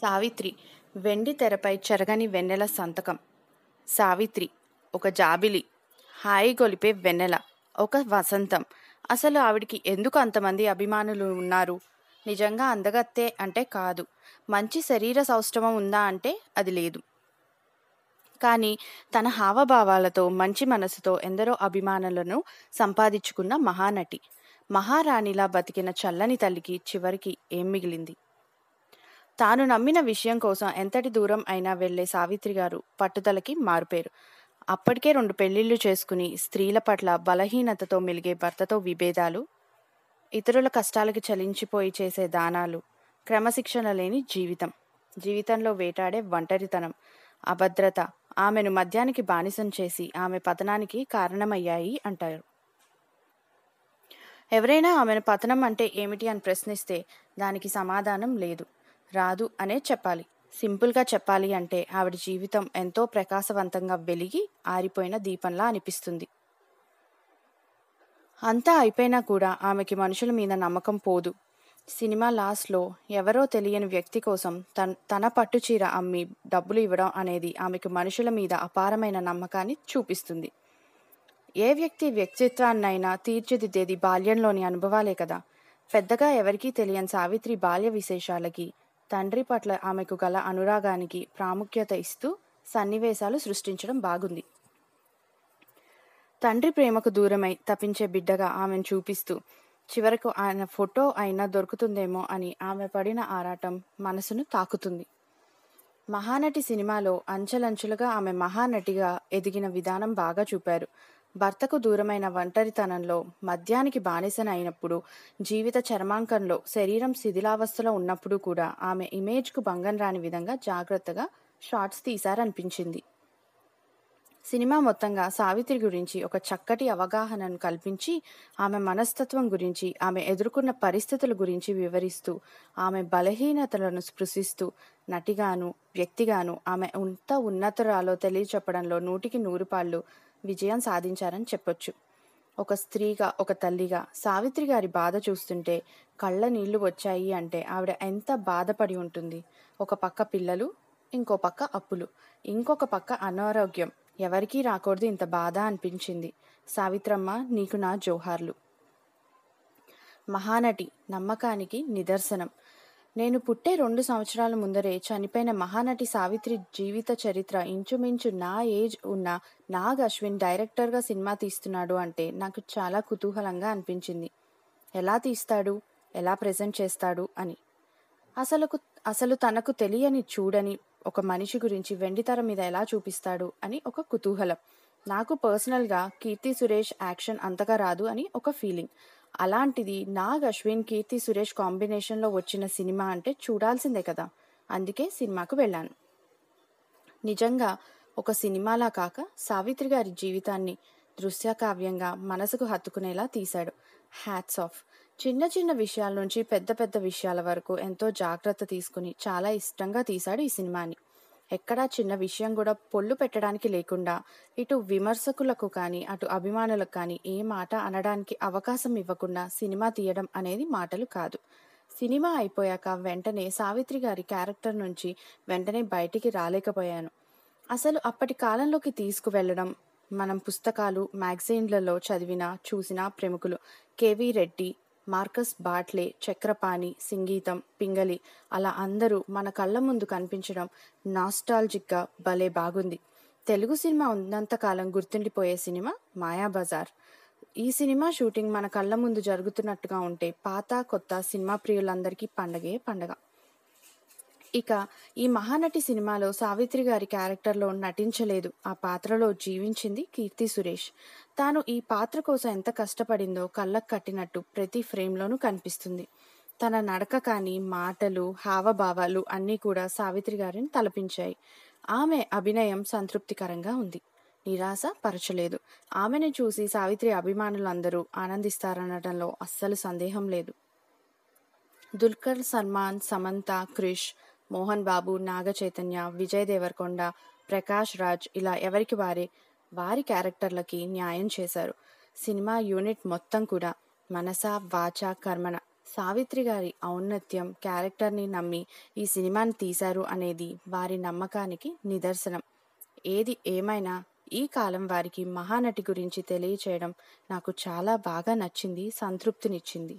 సావిత్రి వెండి తెరపై చెరగని వెన్నెల సంతకం. సావిత్రి ఒక జాబిలి. హాయి గొలిపే వెన్నెల. ఒక వసంతం. అసలు ఆవిడికి ఎందుకు అంతమంది అభిమానులు ఉన్నారు? నిజంగా అందగత్తే అంటే కాదు. మంచి శరీర సౌష్ఠవం ఉందా అంటే అది లేదు. కానీ తన హావభావాలతో మంచి మనసుతో ఎందరో అభిమానులను సంపాదించుకున్న మహానటి. మహారాణిలా బతికిన చల్లని తల్లికి చివరికి ఏం మిగిలింది? తాను నమ్మిన విషయం కోసం ఎంతటి దూరం అయినా వెళ్ళే సావిత్రి గారు పట్టుదలకి మారుపేరు. అప్పటికే రెండు పెళ్ళిళ్ళు చేసుకుని స్త్రీల పట్ల బలహీనతతో మెలిగే భర్తతో విభేదాలు ఇతరుల కష్టాలకి చలించిపోయి చేసే దానాలు క్రమశిక్షణ లేని జీవితం. జీవితంలో వేటాడే ఒంటరితనం అభద్రత ఆమెను మద్యానికి బానిసం చేసి ఆమె పతనానికి కారణమయ్యాయి అంటారు. ఎవరైనా ఆమెను పతనం అంటే ఏమిటి అని ప్రశ్నిస్తే దానికి సమాధానం లేదు. రాదు అనే చెప్పాలి. సింపుల్గా చెప్పాలి అంటే ఆవిడ జీవితం ఎంతో ప్రకాశవంతంగా వెలిగి ఆరిపోయిన దీపంలా అనిపిస్తుంది. అంతా అయిపోయినా కూడా ఆమెకి మనుషుల మీద నమ్మకం పోదు. సినిమా లాస్ట్లో ఎవరో తెలియని వ్యక్తి కోసం తన తన పట్టు చీర అమ్మి డబ్బులు ఇవ్వడం అనేది ఆమెకు మనుషుల మీద అపారమైన నమ్మకాన్ని చూపిస్తుంది. ఏ వ్యక్తి వ్యక్తిత్వాన్నైనా తీర్చిదిద్దేది బాల్యంలోని అనుభవాలే కదా. పెద్దగా ఎవరికీ తెలియని సావిత్రి బాల్య విశేషాలకి తండ్రి పట్ల ఆమెకు గల అనురాగానికి ప్రాముఖ్యత ఇస్తూ సన్నివేశాలు సృష్టించడం బాగుంది. తండ్రి ప్రేమకు దూరమై తప్పించే బిడ్డగా ఆమెను చూపిస్తూ చివరకు ఆయన ఫోటో అయినా దొరుకుతుందేమో అని ఆమె పడిన ఆరాటం మనసును తాకుతుంది. మహానటి సినిమాలో అంచెలంచెలుగా ఆమె మహానటిగా ఎదిగిన విధానం బాగా చూపారు. భర్తకు దూరమైన ఒంటరితనంలో మద్యానికి బానిసన అయినప్పుడు జీవిత చర్మాంకంలో శరీరం శిథిలావస్థలో ఉన్నప్పుడు కూడా ఆమె ఇమేజ్కు భంగం రాని విధంగా జాగ్రత్తగా షార్ట్స్ తీశారనిపించింది. సినిమా మొత్తంగా సావిత్రి గురించి ఒక చక్కటి అవగాహనను కల్పించి ఆమె మనస్తత్వం గురించి ఆమె ఎదుర్కొన్న పరిస్థితుల గురించి వివరిస్తూ ఆమె బలహీనతలను స్పృశిస్తూ నటిగాను వ్యక్తిగాను ఆమె ఎంత ఉన్నతరాలో తెలియచెప్పడంలో నూటికి నూరు పాళ్ళు విజయం సాధించారని చెప్పొచ్చు. ఒక స్త్రీగా ఒక తల్లిగా సావిత్రి గారి బాధ చూస్తుంటే కళ్ళ నీళ్ళు వచ్చాయి అంటే ఆవిడ ఎంత బాధపడి ఉంటుంది. ఒక పక్క పిల్లలు ఇంకో పక్క అప్పులు ఇంకొక పక్క అనారోగ్యం. ఎవరికీ రాకూడదు ఇంత బాధ అనిపించింది. సావిత్రమ్మ నీకు నా జోహార్లు. మహానటి నమ్మకానికి నిదర్శనం. నేను పుట్టే రెండు సంవత్సరాల ముందరే చనిపోయిన మహానటి సావిత్రి జీవిత చరిత్ర ఇంచుమించు నా ఏజ్ ఉన్న నాగ్ అశ్విన్ డైరెక్టర్గా సినిమా తీస్తున్నాడు అంటే నాకు చాలా కుతూహలంగా అనిపించింది. ఎలా తీస్తాడు? ఎలా ప్రజెంట్ చేస్తాడు? అని. అసలు అసలు తనకు తెలియని చూడని ఒక మనిషి గురించి వెండితెర మీద ఎలా చూపిస్తాడు? అని ఒక కుతూహలం. నాకు పర్సనల్గా కీర్తి సురేష్ యాక్షన్ అంతగా రాదు అని ఒక ఫీలింగ్. అలాంటిది నాగ్ అశ్విన్ కీర్తి సురేష్ కాంబినేషన్లో వచ్చిన సినిమా అంటే చూడాల్సిందే కదా. అందుకే సినిమాకు వెళ్ళాను. నిజంగా ఒక సినిమాలా కాక సావిత్రి గారి జీవితాన్ని దృశ్య కావ్యంగా మనసుకు హత్తుకునేలా తీశాడు. Hats off! చిన్న చిన్న విషయాల నుంచి పెద్ద పెద్ద విషయాల వరకు ఎంతో జాగ్రత్త తీసుకుని చాలా ఇష్టంగా తీశాడు ఈ సినిమాని. ఎక్కడా చిన్న విషయం కూడా పొల్లు పెట్టడానికి లేకుండా ఇటు విమర్శకులకు కానీ అటు అభిమానులకు కానీ ఏ మాట అనడానికి అవకాశం ఇవ్వకుండా సినిమా తీయడం అనేది మాటలు కాదు. సినిమా అయిపోయాక వెంటనే సావిత్రి గారి క్యారెక్టర్ నుంచి వెంటనే బయటికి రాలేకపోయాను. అసలు అప్పటి కాలంలోకి తీసుకువెళ్ళడం మనం పుస్తకాలు మ్యాగజైన్లలో చదివిన చూసిన ప్రముఖులు KV Reddy Marcus Bartley Chakrapani సంగీతం పింగళి అలా అందరూ మన కళ్ళ ముందు కనిపించడం నాస్టాలజిక్గా భలే బాగుంది. తెలుగు సినిమా ఉన్నంతకాలం గుర్తుండిపోయే సినిమా మాయాబజార్ ఈ సినిమా షూటింగ్ మన కళ్ళ ముందు జరుగుతున్నట్టుగా ఉంటే పాత కొత్త సినిమా ప్రియులందరికీ పండగే పండగ. ఇక ఈ మహానటి సినిమాలో సావిత్రి గారి క్యారెక్టర్లో నటించలేదు. ఆ పాత్రలో జీవించింది కీర్తి సురేష్. తాను ఈ పాత్ర కోసం ఎంత కష్టపడిందో కళ్ళకు కట్టినట్టు ప్రతి ఫ్రేమ్లోనూ కనిపిస్తుంది. తన నడక కానీ మాటలు హావభావాలు అన్నీ కూడా సావిత్రి గారిని తలపించాయి. ఆమె అభినయం సంతృప్తికరంగా ఉంది. నిరాశ పరచలేదు. ఆమెను చూసి సావిత్రి అభిమానులందరూ ఆనందిస్తారనడంలో అస్సలు సందేహం లేదు. దుల్కర్ సల్మాన్ సమంత క్రిష్ మోహన్ బాబు నాగ చైతన్య విజయ్ దేవరకొండ ప్రకాష్ రాజ్ ఇలా ఎవరికి వారే వారి క్యారెక్టర్లకి న్యాయం చేశారు. సినిమా యూనిట్ మొత్తం కూడా మనస వాచ కర్మణ సావిత్రి గారి ఔన్నత్యం క్యారెక్టర్ని నమ్మి ఈ సినిమాని తీశారు అనేది వారి నమ్మకానికి నిదర్శనం. ఏది ఏమైనా ఈ కాలం వారికి మహానటి గురించి తెలియచేయడం నాకు చాలా బాగా నచ్చింది సంతృప్తినిచ్చింది.